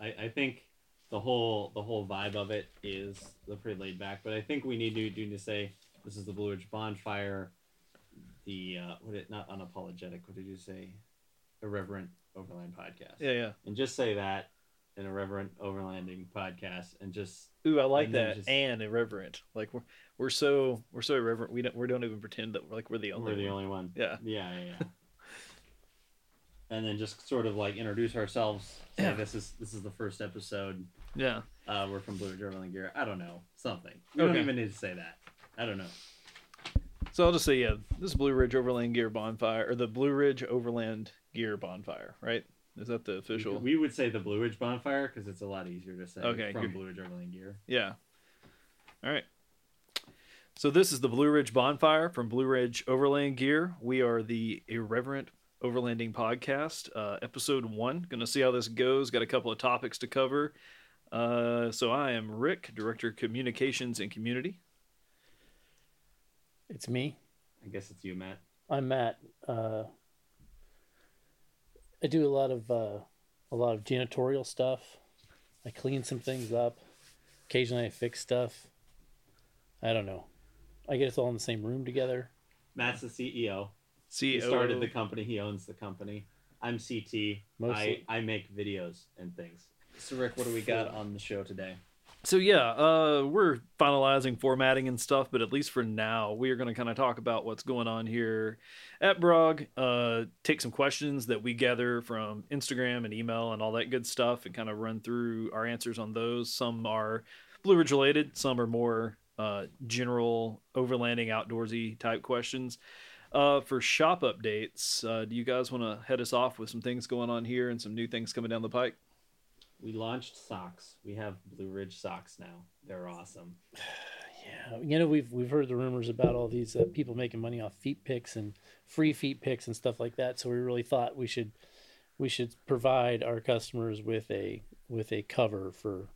I, I think the whole the whole vibe of it is the pretty laid back, but I think we need to do to say this is the Blue Ridge Bonfire, the uh, what it not unapologetic. What did you say? Irreverent Overland podcast. Yeah, yeah. And just say that an irreverent overlanding podcast, and just Ooh, I like And that. just- And irreverent. Like we're we're so we're so irreverent. We don't we don't even pretend that we're like we're the only. we're the one. only one. Yeah. Yeah, yeah, yeah. And then just sort of like introduce ourselves. Say Yeah. this is this is the first episode. Yeah. Uh, we're from Blue Ridge Overland Gear. I don't know something. We don't even need to say that. I don't know. So I'll just say yeah. This is Blue Ridge Overland Gear Bonfire or the Blue Ridge Overland Gear Bonfire, right? Is that the official? We would say the Blue Ridge Bonfire because it's a lot easier to say Okay, from. Blue Ridge Overland Gear. Yeah. All right. So this is the Blue Ridge Bonfire from Blue Ridge Overland Gear. We are the Irreverent Overlanding Podcast, uh, episode one. Going to see how this goes. Got a couple of topics to cover. Uh, so I am Rick, Director of Communications and Community. It's me. I guess it's you, Matt. I'm Matt. Uh, I do a lot of uh, a lot of janitorial stuff. I clean some things up. Occasionally, I fix stuff. I don't know. I get us all in the same room together. Matt's the CEO. CEO. He started the company. He owns the company. I'm CT. I, I make videos and things. So Rick, what do we got on the show today? So yeah, uh, we're finalizing formatting and stuff, but at least for now, we are going to kind of talk about what's going on here at Brog. Uh, take some questions that we gather from Instagram and email and all that good stuff, and kind of run through our answers on those. Some are Blue Ridge related, some are more uh, general overlanding, outdoorsy type questions. Uh, for shop updates, uh, do you guys want to head us off with some things going on here and some new things coming down the pike? We launched socks. We have Blue Ridge socks now. They're awesome. Yeah, you know we've we've heard the rumors about all these uh, people making money off feet picks and free feet picks and stuff like that. So we really thought we should we should provide our customers with a with a cover for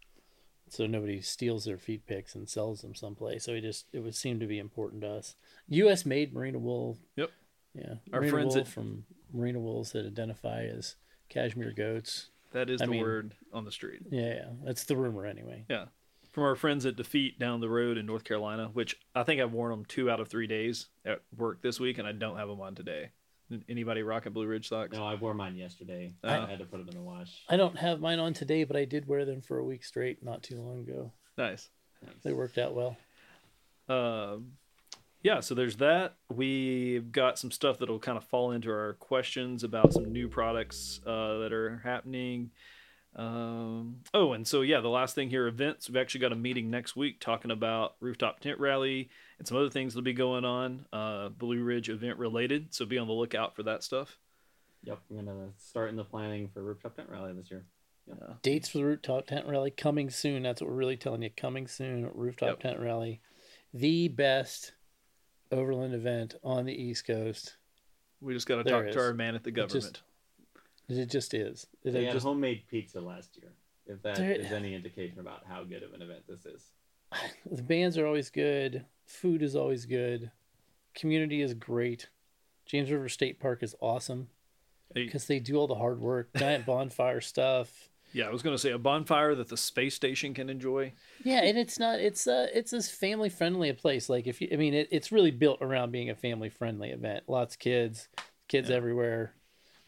so nobody steals their feet picks and sells them someplace. So it just it would seem to be important to us. U.S. made merino wool. Yep. Yeah, Our merino friends wool at- from merino wools that identify as cashmere goats. That is I the mean- word on the street. Yeah, yeah, that's the rumor anyway. Yeah. From our friends at DeFeet down the road in North Carolina, which I think I've worn them two out of three days at work this week, and I don't have them on today. Anybody rocking Blue Ridge socks? No, I wore mine yesterday. Oh. I had to put them in the wash. I don't have mine on today, but I did wear them for a week straight not too long ago. Nice. Thanks. They worked out well. Um, yeah, so there's that. We've got some stuff that'll kind of fall into our questions about some new products uh, that are happening. Um, oh, and so yeah, the last thing here events. We've actually got a meeting next week talking about rooftop tent rally and some other things that'll be going on, uh, Blue Ridge event related. So be on the lookout for that stuff. Yep, I'm gonna start in the planning for rooftop tent rally this year. Dates for the rooftop tent rally coming soon. That's what we're really telling you. Coming soon, rooftop Yep. tent rally, the best overland event on the East Coast. We just got to talk it to our man at the just- government. It just is. It They had just, homemade pizza last year. If that There- is any indication about how good of an event this is. the bands are always good. Food is always good. Community is great. James River State Park is awesome because they do all the hard work. Giant bonfire stuff. yeah, I was going to say a bonfire that the space station can enjoy. Yeah, and it's not. It's uh, it's as family friendly a place. Like if you, I mean, it, it's really built around being a family friendly event. Lots of kids, kids Yeah. everywhere,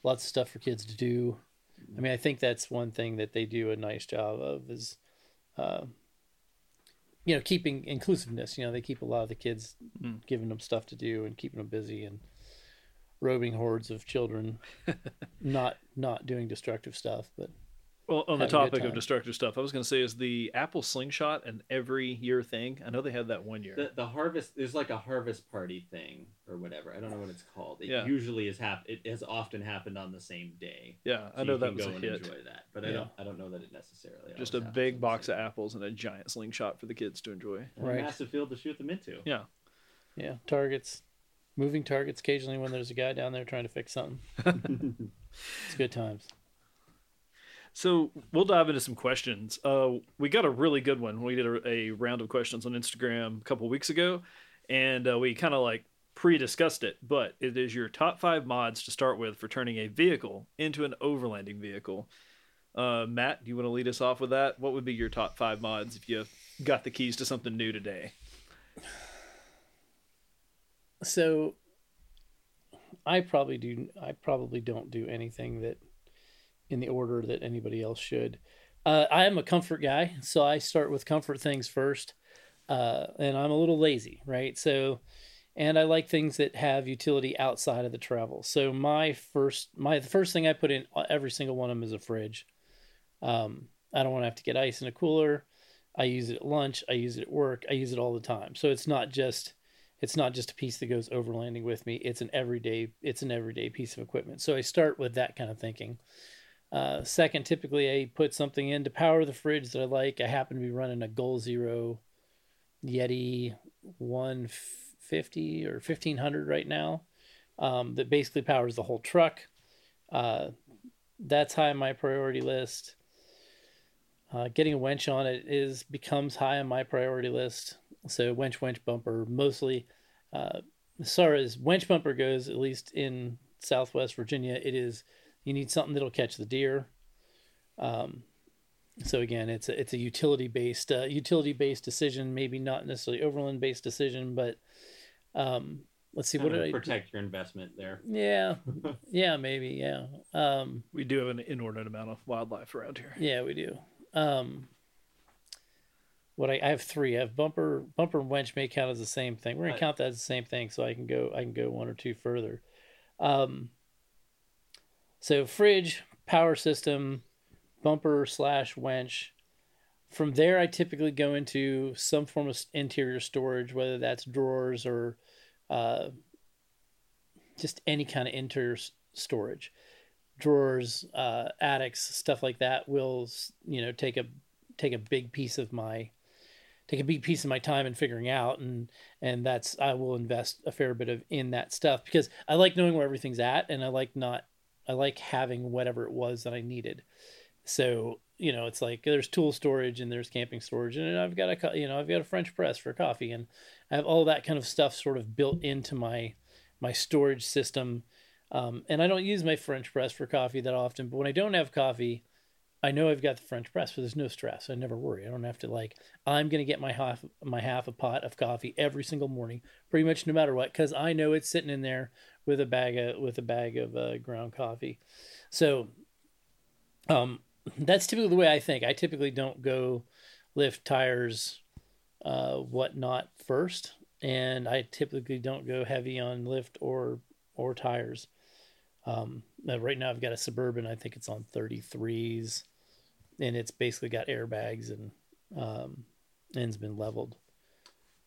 lots of stuff for kids to do. I mean, I think that's one thing that they do a nice job of is, uh, you know, keeping inclusiveness. You know, they keep a lot of the kids, Mm. giving them stuff to do and keeping them busy and roving hordes of children, not not doing destructive stuff, but Well, on the Have a good topic of destructive stuff, I was going to say is the Apple Slingshot an every year thing. I know they had that one year. The, the harvest there's like a harvest party thing or whatever. I don't know what it's called. It Yeah. usually is hap- it has often happened on the same day. yeah, I know you that can was go a and hit. enjoy that. But I don't I don't know that it necessarily Just a big box of apples and a giant slingshot for the kids to enjoy. Right. a massive field to shoot them into. Yeah. yeah, targets, moving targets occasionally when there's a guy down there trying to fix something. It's good times. So we'll dive into some questions. Uh, we got a really good one. We did a, a round of questions on Instagram a couple weeks ago, and uh, we kind of like pre-discussed it. But it is your top five mods to start with for turning a vehicle into an overlanding vehicle. Uh, Matt, do you want to lead us off with that? What would be your top five mods if you got the keys to something new today? So I probably do I probably don't do anything that in the order that anybody else should. Uh, I am a comfort guy, so I start with comfort things first. Uh, and I'm a little lazy, right? So and I like things that have utility outside of the travel. So my first my the first thing I put in every single one of them is a fridge. Um, I don't want to have to get ice in a cooler. I use it at lunch. I use it at work. I use it all the time. So it's not just it's not just a piece that goes overlanding with me. It's an everyday it's an everyday piece of equipment. So I start with that kind of thinking. Uh, second, typically I put something in to power the fridge that I like. I happen to be running a Goal Zero Yeti 150 or 1500 right now um, that basically powers the whole truck. Uh, that's high on my priority list. Uh, getting a winch on it is becomes high on my priority list. So winch, winch, bumper, mostly. Uh, as far as winch bumper goes, at least in Southwest Virginia, it is you need something that'll catch the deer. Um, so again, it's a, it's a utility based uh, utility based decision, maybe not necessarily overland based decision, but um, let's see Kind what of did I protect your investment there. yeah, yeah, maybe, yeah. Um, We do have an inordinate amount of wildlife around here. yeah, we do. Um, what I, I have three. I have bumper, bumper and winch may count as the same thing. We're gonna Right. count that as the same thing, so I can go, I can go one or two further. Um, so fridge, power system, bumper slash winch. From there, I typically go into some form of interior storage, whether that's drawers or uh, just any kind of interior storage drawers, uh, attics, stuff like that will, you know, take a take a big piece of my take a big piece of my time in figuring out, and and that's I will invest a fair bit of in that stuff because I like knowing where everything's at, and I like not I like having whatever it was that I needed. So you know, it's like there's tool storage and there's camping storage, and I've got a you know I've got a French press for coffee, and I have all that kind of stuff sort of built into my my storage system. Um, and I don't use my French press for coffee that often, but when I don't have coffee, I know I've got the French press, so there's no stress. I never worry. I don't have to like I'm gonna get my half my half a pot of coffee every single morning, pretty much no matter what, because I know it's sitting in there with a bag of with a bag of uh, ground coffee. So, um, that's typically the way I think. I typically don't go lift tires, uh, whatnot first, and I typically don't go heavy on lift or or tires. Um, right now I've got a suburban. I think it's on 33s, and it's basically got airbags and um, and's been leveled.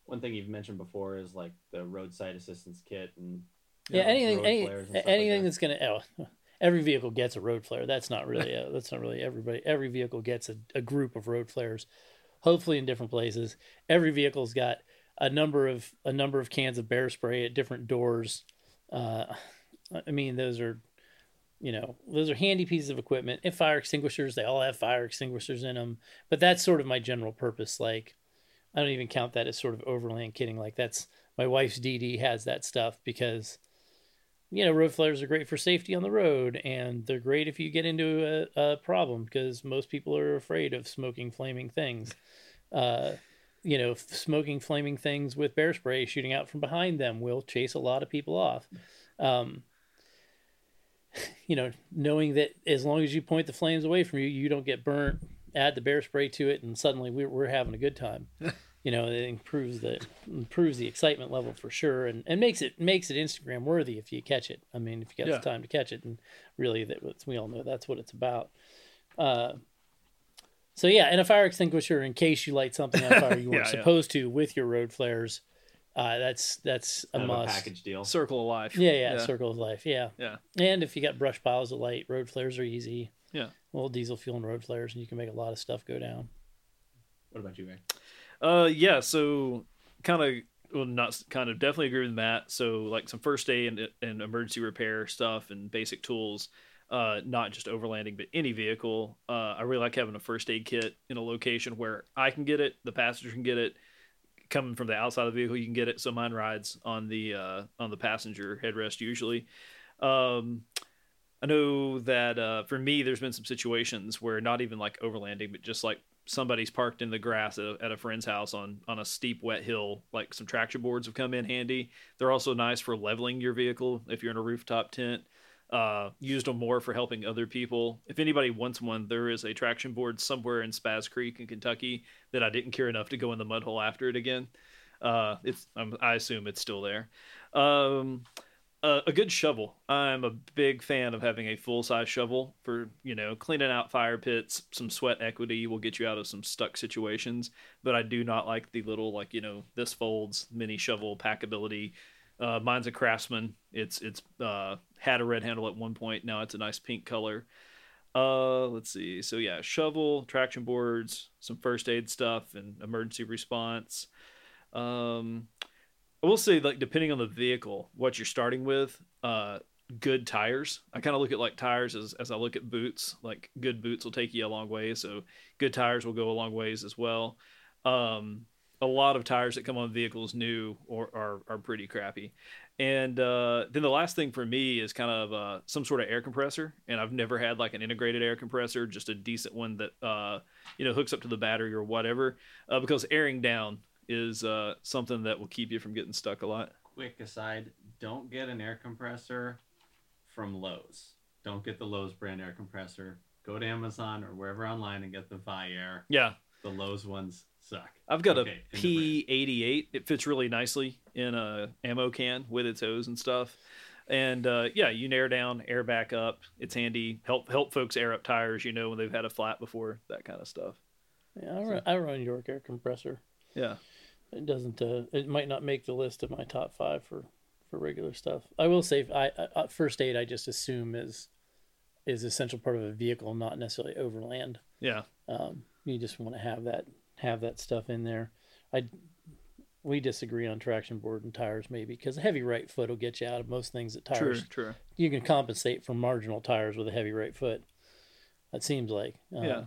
One thing you've mentioned before is like the roadside assistance kit and Yeah, know, anything, any, stuff like anything that. that's gonna. Oh, every vehicle gets a road flare. That's not really. A, that's not really everybody. Every vehicle gets a, a group of road flares, hopefully in different places. Every vehicle's got a number of a number of cans of bear spray at different doors. Uh, I mean, those are, you know, those are handy pieces of equipment. And fire extinguishers, they all have fire extinguishers in them. But that's sort of my general purpose. Like, I don't even count that as sort of overland kidding. Like that's my wife's DD has that stuff because you know, road flares are great for safety on the road, and they're great if you get into a, a problem because most people are afraid of smoking flaming things. Uh, you know, smoking flaming things with bear spray shooting out from behind them will chase a lot of people off. Um, you know, knowing that as long as you point the flames away from you, you don't get burnt. Add the bear spray to it, and suddenly we're we're having a good time. you know, it improves the improves the excitement level for sure, and, and makes it makes it Instagram worthy if you catch it. I mean, if you got Yeah. the time to catch it, and really that we all know that's what it's about. Uh, so yeah, and a fire extinguisher in case you light something on fire you weren't Yeah, yeah. supposed to with your road flares. Uh, that's that's a kind of a must. package deal. Circle of life. Yeah, yeah, circle of life. Yeah. Yeah. And if you got brush piles of light, road flares are easy. Yeah. Well, diesel fuel and road flares, and you can make a lot of stuff go down. What about you, Ray? Uh, yeah. So kind of, well, not kind of, definitely agree with Matt. So like some first aid and, and emergency repair stuff and basic tools. Uh, not just overlanding, but any vehicle. Uh, I really like having a first aid kit in a location where I can get it, the passenger can get it. Coming from the outside of the vehicle, you can get it. So mine rides on the uh, on the passenger headrest usually. Um, I know that uh, for me, there's been some situations where not even like overlanding, but just like somebody's parked in the grass at a, at a friend's house on on a steep wet hill. Like some traction boards have come in handy. They're also nice for leveling your vehicle if you're in a rooftop tent. Uh, used them more for helping other people. If anybody wants one, there is a traction board somewhere in Spaz Creek in Kentucky that I didn't care enough to go in the mud hole after it again. Uh, it's um, I assume it's still there. Um, a good shovel. I'm a big fan of having a full size shovel for you know cleaning out fire pits. Some sweat equity will get you out of some stuck situations. But I do not like the little like you know this folds mini shovel packability. Uh, mine's a Craftsman. It's it's uh, had a red handle at one point. Now it's a nice pink color. Uh, let's see. So yeah, shovel, traction boards, some first aid stuff, and emergency response. Um, I will say, like, depending on the vehicle, what you're starting with, uh, good tires. I kind of look at like tires as, as I look at boots. Like, good boots will take you a long way, so good tires will go a long ways as well. Um, a lot of tires that come on vehicles new or are, are pretty crappy. And uh, then the last thing for me is kind of uh, some sort of air compressor. And I've never had like an integrated air compressor, just a decent one that uh, you know hooks up to the battery or whatever. Uh, because airing down is uh, something that will keep you from getting stuck a lot. Quick aside: don't get an air compressor from Lowe's. Don't get the Lowe's brand air compressor. Go to Amazon or wherever online and get the Viair. Yeah, The Lowe's ones suck. I've got Okay, a in the brand. P88. It fits really nicely in a ammo can with its hose and stuff. And uh, yeah, you can air down, air back up. It's handy. Help help folks air up tires. You know when they've had a flat before, that kind of stuff. Yeah, I run, I run York air compressor. Yeah, It doesn't. Uh, it might not make the list of my top five for for regular stuff. I will say, I, I first aid. I just assume is is essential part of a vehicle, not necessarily overland. yeah, Um, you just want to have that have that stuff in there. I we disagree on traction board and tires maybe because a heavy right foot will get you out of most things that tires. true. True. you can compensate for marginal tires with a heavy right foot. That seems like. Uh, Yeah.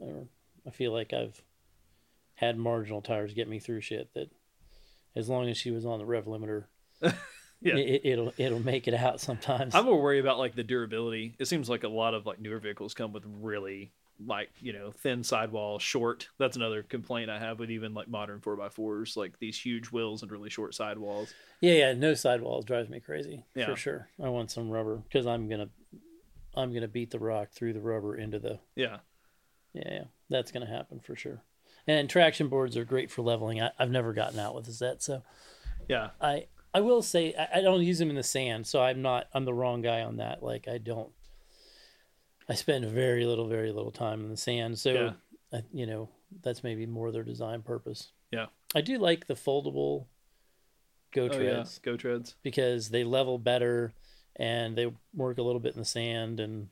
or I feel like I've had marginal tires get me through shit that, as long as she was on the rev limiter, Yeah. it, it'll it'll make it out sometimes. I'm more worried about like the durability. It seems like a lot of like newer vehicles come with really like you know thin sidewall, short. That's another complaint I have with even like modern four x fours, like these huge wheels and really short sidewalls. Yeah, yeah, no sidewalls drives me crazy Yeah. for sure. I want some rubber because I'm gonna, I'm gonna beat the rock through the rubber into the. Yeah, Yeah, yeah, that's gonna happen for sure. And traction boards are great for leveling. I, I've never gotten out with a Zet, so yeah, I I will say I, I don't use them in the sand, so I'm not I'm the wrong guy on that. Like I don't. I spend very little, very little time in the sand, so Yeah. I, you know that's maybe more their design purpose. Yeah. I do like the foldable go oh, yeah. treads. GoTreads. because they level better and they work a little bit in the sand and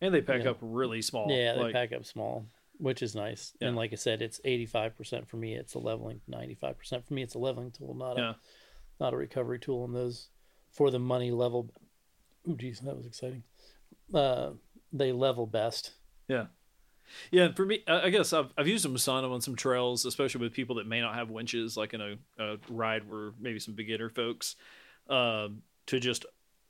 And they pack Yeah. up really small. yeah they like, pack up small which is nice Yeah. and like i said it's 85% for me it's a leveling 95% for me it's a leveling tool not Yeah. a not a recovery tool and those for the money level oh geez that was exciting uh they level best Yeah. Yeah, for me, I guess I've, I've used a Masano on some trails, especially with people that may not have winches, like in a, a ride where maybe some beginner folks, um, to just,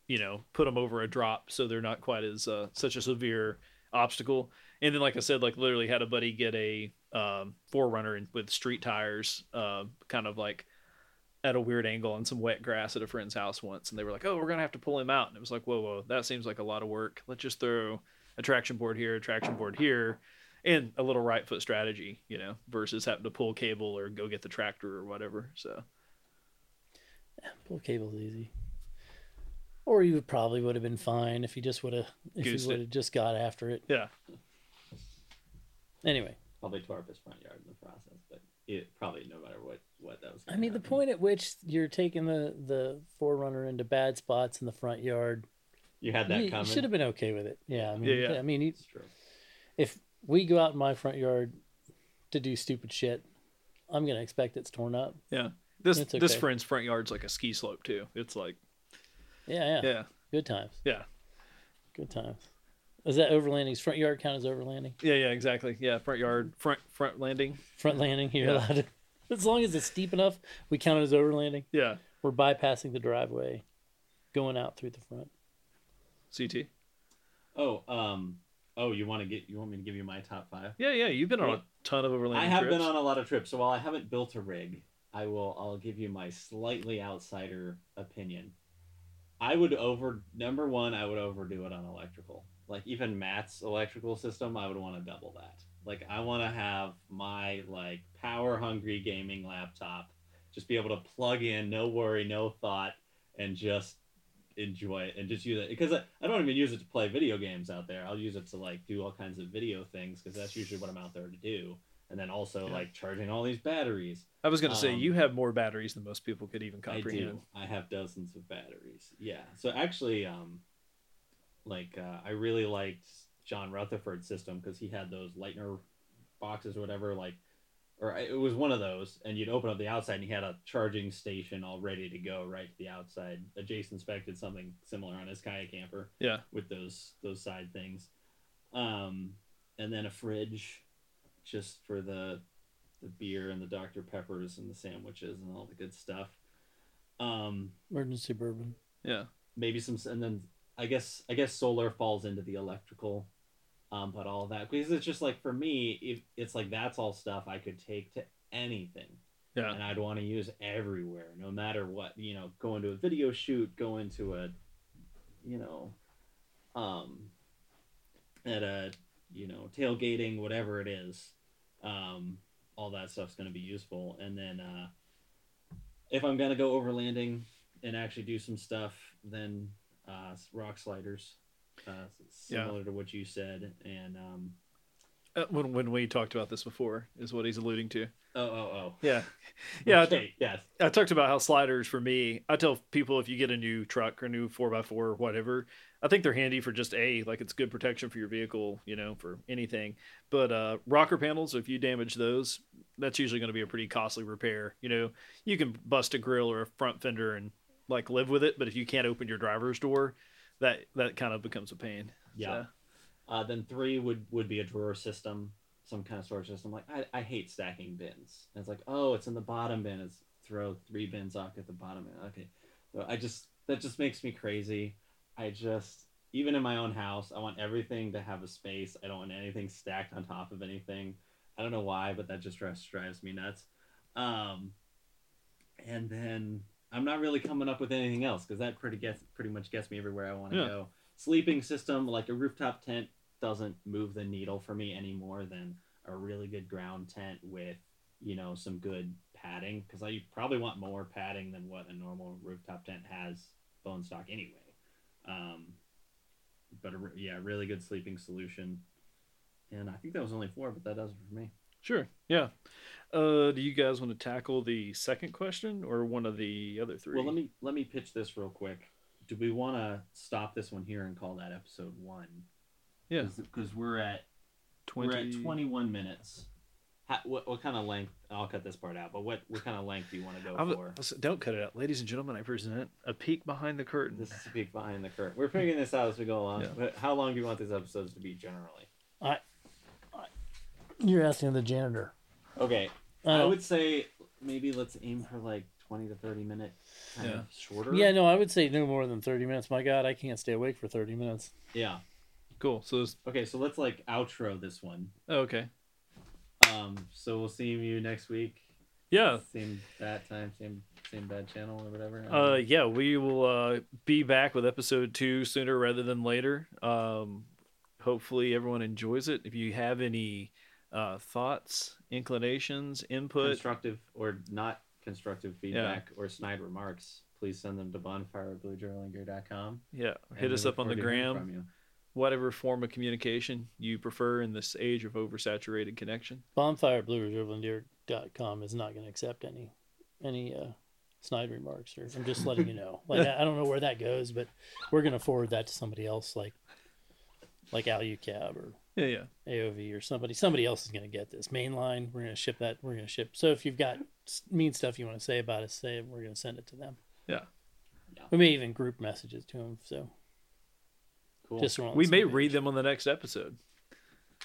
you know, put them over a drop so they're not quite as uh, such a severe obstacle. And then, like I said, like literally had a buddy get a um, 4Runner in, with street tires, uh, kind of like at a weird angle on some wet grass at a friend's house once, and they were like, "Oh, we're gonna have to pull him out," and it was like, "Whoa, whoa, that seems like a lot of work. Let's just throw." a traction board here, a traction board here, and a little right foot strategy, you know, versus having to pull cable or go get the tractor or whatever. So pull cable's easy or you probably would have been fine if you just would have if Goosed you would have just got after it yeah, anyway Probably tore up his front yard in the process, but it probably no matter what what that was. I gonna mean, the point at which you're taking the the 4Runner into bad spots in the front yard, you had that you, coming. should have been okay with it. Yeah, I mean, Yeah, yeah. I mean, It's true. if we go out in my front yard to do stupid shit, I'm gonna expect it's torn up. yeah. This It's this friend's front yard's like a ski slope too. It's like Yeah, yeah, yeah, good times, yeah, good times. Is that overlanding's front yard count as overlanding? yeah, yeah, exactly. Yeah, front yard, front front landing. Front landing, you're Yeah. allowed to. As long as it's steep enough, we count it as overlanding. Yeah, We're bypassing the driveway, going out through the front. CT. Oh, um, oh, you want to get? You want me to give you my top five? Yeah, yeah. You've been on a ton of overlanding trips. I have trips. been on a lot of trips, so while I haven't built a rig, I will. I'll give you my slightly outsider opinion. I would over number one. I would overdo it on electrical. Like even Matt's electrical system, I would want to double that. Like I want to have my like power hungry gaming laptop, just be able to plug in, no worry, no thought, and just enjoy it and just use it because I, I don't even use it to play video games out there. I'll use it to like do all kinds of video things because that's usually what I'm out there to do. And then also Yeah. like charging all these batteries. I was going to say Um, you have more batteries than most people could even comprehend. I do. I have dozens of batteries. Yeah. So actually, um, like uh, I really liked John Rutherford's system because he had those Lightner boxes or whatever. Like, or it was one of those, and you'd open up the outside, and he had a charging station all ready to go right to the outside. Uh, Jason inspected something similar on his kayak camper. Yeah. With those those side things, um, and then a fridge, just for the the beer and the Dr Peppers and the sandwiches and all the good stuff. Um, Emergency bourbon. Yeah. maybe some, and then I guess I guess solar falls into the electrical, um, but all that because it's just like for me, if it's like that's all stuff I could take to anything, Yeah. and I'd want to use everywhere, no matter what. You know, go into a video shoot, go into a, you know, um, at a you know tailgating, whatever it is, um, all that stuff's going to be useful. And then uh, if I'm gonna go overlanding and actually do some stuff, then uh, rock sliders, uh, Yeah. similar to what you said, and um, Uh, when when we talked about this before is what he's alluding to. oh oh oh, Yeah. Yeah. I- okay, yes, I talked about how sliders for me. I tell people if you get a new truck or new four x four or whatever, I think they're handy for just a like it's good protection for your vehicle, you know, for anything. But uh, rocker panels, if you damage those, that's usually going to be a pretty costly repair. You know, you can bust a grill or a front fender and like live with it, but if you can't open your driver's door, that that kind of becomes a pain. Yeah. So, Uh, then three would would be a drawer system, some kind of storage system. Like I, I hate stacking bins. And it's like oh, it's in the bottom bin. It's throw three bins off at the bottom bin. Okay, so I just that just makes me crazy. I just even in my own house, I want everything to have a space. I don't want anything stacked on top of anything. I don't know why, but that just drives, drives me nuts. Um, and then I'm not really coming up with anything else because that pretty gets pretty much gets me everywhere I want to Yeah. go. Sleeping system like a rooftop tent doesn't move the needle for me any more than a really good ground tent with you know some good padding because I probably want more padding than what a normal rooftop tent has bone stock anyway. Um, but a, yeah, really good sleeping solution. And I think that was only four, but that does it for me. Sure, yeah. Uh, do you guys want to tackle the second question or one of the other three? Well, let me let me pitch this real quick. Do we want to stop this one here and call that episode one? Yeah. because we're at 20... we're at twenty one minutes. How, what what kind of length? I'll cut this part out. But what what kind of length do you want to go I was- for? I was- don't cut it out, ladies and gentlemen. I present a peek behind the curtain. This is a peek behind the curtain. We're figuring this out as we go along. Yeah. But how long do you want these episodes to be generally? You're asking the janitor. Okay, I I don't- would say maybe let's aim for like twenty to thirty minute, kind Yeah. of shorter. Yeah, no, I would say no more than 30 minutes. My God, I can't stay awake for 30 minutes. Yeah. Cool. So, it's- Okay, so let's like outro this one. oh, okay. Um, so we'll see you next week. Yeah. Same bad time, same same bad channel or whatever. Uh, yeah, we will uh, be back with episode two sooner rather than later. Um, hopefully, everyone enjoys it. If you have any uh, thoughts, inclinations, input, constructive or not constructive feedback or snide remarks, please send them to bonfirebluejournalingear.com. yeah, hit us up on the forward to hearing gram. Whatever form of communication you prefer in this age of oversaturated connection. bonfireblueridgeoverlandgear.com is not going to accept any any uh, snide remarks. Or I'm just letting you know. Like I, I don't know where that goes, but we're going to forward that to somebody else, like like AluCab or Yeah, yeah. AOV or somebody. Somebody else is going to get this mainline. We're going to ship that. We're going to ship. So if you've got mean stuff you want to say about us, say it. We're going to send it to them. Yeah. Yeah. We may even group messages to them. So Cool. just so we're on the We same may page. read them on the next episode.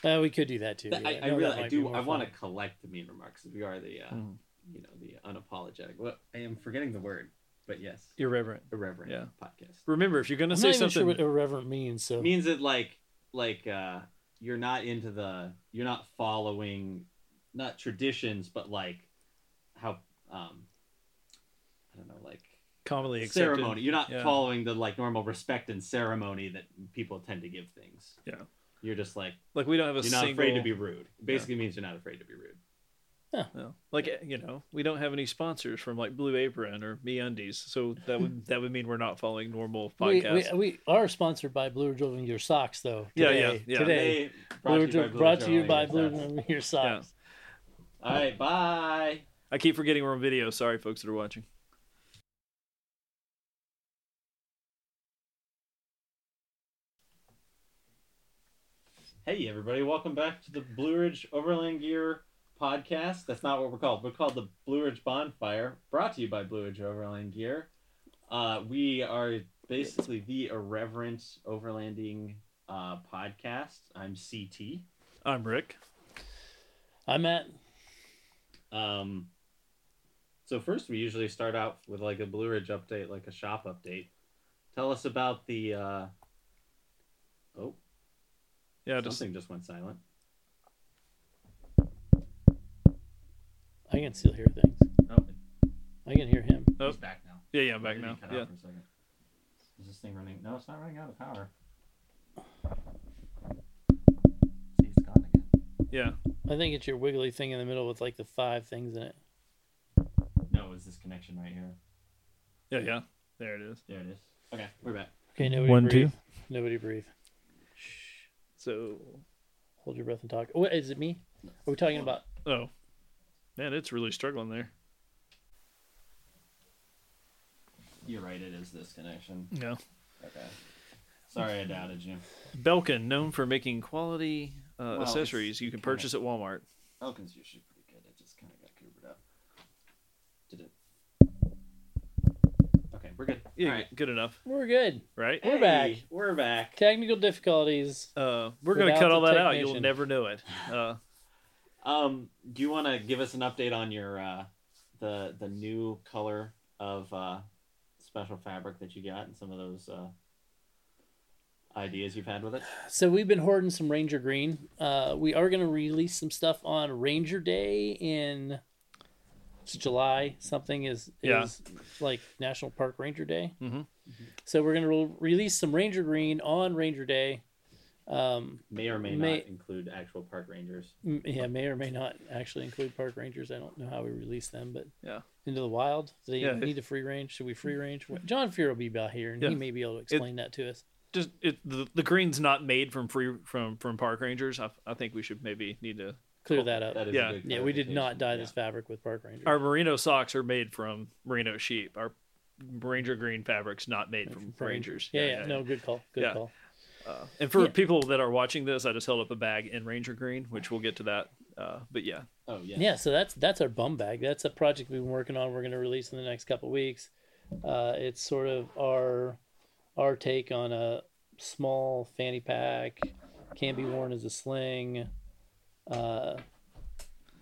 Uh, we could do that too. Th- I, yeah. I No, really, I do. I want to collect the mean remarks. We are the, uh, Mhm. you know, the unapologetic. Well, I am forgetting the word. but yes, Irreverent. irreverent Yeah. podcast. Remember, if you're going to I'm say not even something, sure what irreverent means. So means that like like uh you're not into the you're not following not traditions but like how um I don't know like commonly accepted. ceremony you're not Yeah. following the like normal respect and ceremony that people tend to give things Yeah. you're just like Like we don't have a you're not single. afraid to be rude it basically means you're not afraid to be rude No. Like eh, you know, we don't have any sponsors from like Blue Apron or MeUndies, so that would that would mean we're not following normal we, podcasts. we, we are sponsored by Blue Ridge Over Your Socks, though. Yeah, today, yeah, yeah. Today, Today, Blue Ridge- brought to you by Blue Ridge Ridge Over Your Socks. all right bye I keep forgetting we're on video. Sorry, folks that are watching. Hey, everybody, welcome back to the Blue Ridge Overland Gear podcast. That's not what we're called. We're called the Blue Ridge Bonfire, brought to you by Blue Ridge Overland Gear. Uh, we are basically the irreverent overlanding uh, podcast. I'm CT. I'm Rick. I'm at Um, so, first, we usually start out with like a Blue Ridge update, like a shop update. Tell us about the. Uh... Oh, Yeah, just something just went silent. I can still hear things. Oh, I can hear him. Oh. he's back now. yeah, yeah. I'm back Maybe now. cut out Yeah, for a second. Is this thing running? No, it's not running out of power. See, it's gone again. yeah. I think it's your wiggly thing in the middle with like the five things in it. No, it's this connection right here. Yeah, yeah. There it is. There it is. Okay, we're back. Okay, nobody One, breathe. two. Nobody breathe. Shh. So, Hold your breath and talk. Oh, what is it? Me? Are we talking about? oh, man, it's really struggling there. You're right. It is this connection. Yeah. Okay. Sorry, I doubted you. Belkin, known for making quality uh, Well, accessories you can kinda- purchase at Walmart. Elkin's usually pretty good. It just kind of got coopered up. Did it? Okay, we're good. Yeah, All right. good enough, We're good. right? We're back. We're back. Technical difficulties. Uh, we're gonna cut all that out. You'll never know it. Uh, Um, do you want to give us an update on your uh, the the new color of uh, special fabric that you got and some of those uh, ideas you've had with it? So we've been hoarding some Ranger Green. Uh, we are going to release some stuff on Ranger Day in July. Something is Yeah. is like National Park Ranger Day. Mhm. So we're going to re- release some Ranger Green on Ranger Day. Um, May or may, May- not include actual park rangers. m- yeah, may or may not actually include park rangers. I don't know how we release them, but Yeah. into the wild. Do they Yeah, need to free range? Should we free range? John Fear will be about here, and Yeah. he may be able to explain that to us. just it, the the green's not made from free from from park rangers. I, I think we should maybe need to. Clear that up. That is Yeah. yeah, we did not dye Yeah. this fabric with park rangers. Our merino socks are made from merino sheep. Our ranger green fabric's not made from For rangers. Yeah, yeah, no, good call. Good Yeah. call. Uh, and for Yeah. people that are watching this, I just held up a bag in ranger green, which we'll get to that. Uh, but yeah, Oh yeah. Yeah, so that's that's our bum bag. That's a project we've been working on. We're going to release in the next couple weeks. Uh, it's sort of our our take on a small fanny pack, can be worn as a sling, uh,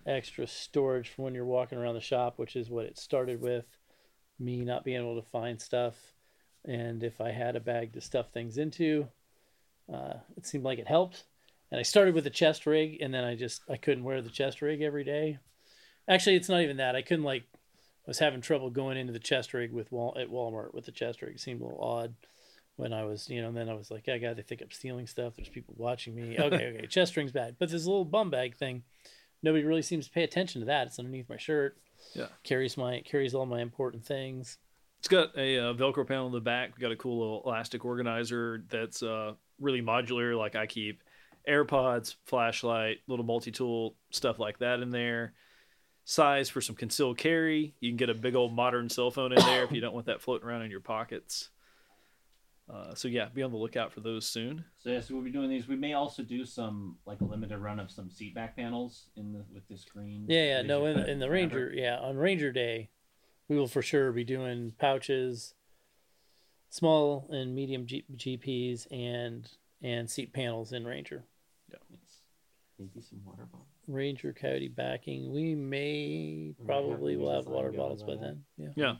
extra storage for when you're walking around the shop, which is what it started with. Me not being able to find stuff, and if I had a bag to stuff things into, uh, it seemed like it helped and I started with a chest rig, and then I just I couldn't wear the chest rig every day. Actually, it's not even that. I couldn't like I was having trouble going into the chest rig with Wal at Walmart with the chest rig. It seemed a little odd when I was you know. And then I was like, I got to think I'm stealing stuff. There's people watching me. Okay, okay, chest ring's bad, but this little bum bag thing, nobody really seems to pay attention to that. It's underneath my shirt. Yeah. carries my carries all my important things. it's got a uh, Velcro panel in the back. We got a cool little elastic organizer that's uh, really modular. Like I keep AirPods, flashlight, little multi-tool stuff like that in there. Size for some concealed carry. You can get a big old modern cell phone in there if you don't want that floating around in your pockets. Uh, so yeah, be on the lookout for those soon. So yes, we'll be doing these. We may also do some like a limited run of some seat back panels in the with this green. Yeah, yeah, no, in, in the Ranger, yeah, on Ranger Day, we will for sure be doing pouches, small and medium G- GPs, and and seat panels in Ranger. Yes. Maybe some water bottles. Ranger Coyote backing. We may probably we will have water bottles by by then. Yeah. Yeah.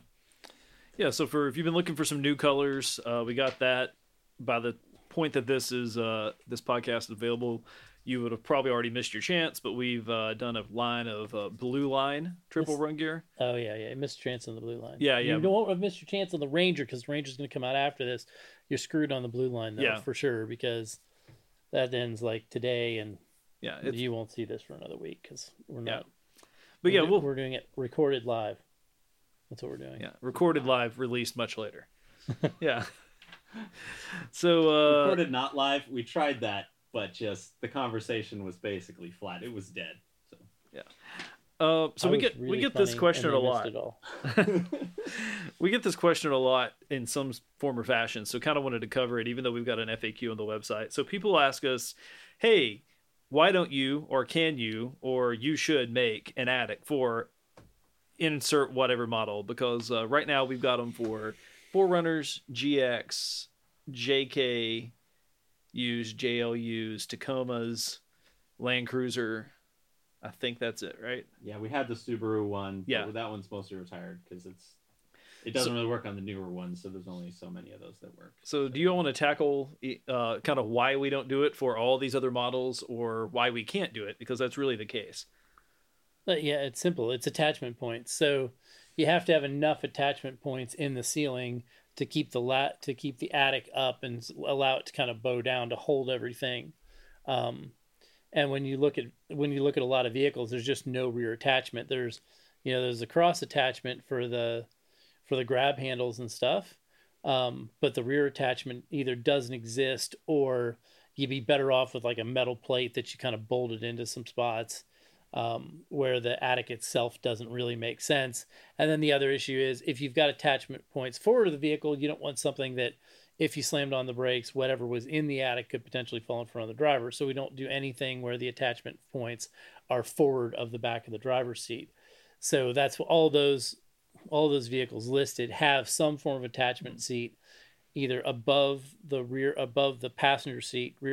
Yeah, so for if you've been looking for some new colors, uh, we got that. By the point that this is uh, this podcast is available, you would have probably already missed your chance. But we've uh, done a line of uh, blue line triple This- run gear. Oh yeah, yeah. Missed your chance on the blue line. Yeah, yeah. You don't have missed your chance on the Ranger because the Ranger's going to come out after this. You're screwed on the blue line though, Yeah. for sure because that ends like today, and Yeah, you won't see this for another week because we're Yeah. not. but yeah, we're, do- we'll we're doing it recorded live. That's what we're doing. yeah recorded live, released much later. yeah. So uh, Recorded not live. We tried that, but just the conversation was basically flat. It was dead. So yeah. uh, so I we was get we get this question a lot. missed it all. we get this question a lot in some form or fashion so kind of wanted to cover it even though we've got an faq on the website so people ask us hey why don't you or can you or you should make an attic for insert whatever model because uh, right now we've got them for 4Runners gx jk use jlus tacomas land cruiser i think that's it right yeah, we had the Subaru one. Yeah. but that one's mostly retired because it's it doesn't really work on the newer ones. So there's only so many of those that work. So, do you want to tackle uh, kind of why we don't do it for all these other models, or why we can't do it? Because that's really the case. But yeah, it's simple. It's attachment points. So you have to have enough attachment points in the ceiling to keep the lat to keep the attic up and allow it to kind of bow down to hold everything. Um, and when you look at when you look at a lot of vehicles, there's just no rear attachment. There's you know there's a cross attachment for the for the grab handles and stuff, um, but the rear attachment either doesn't exist or you'd be better off with like a metal plate that you kind of bolted into some spots um, where the attic itself doesn't really make sense. And then the other issue is if you've got attachment points forward of the vehicle, you don't want something that if you slammed on the brakes, whatever was in the attic could potentially fall in front of the driver. So we don't do anything where the attachment points are forward of the back of the driver's seat. So that's all those all those vehicles listed have some form of attachment seat either above the rear above the passenger seat rear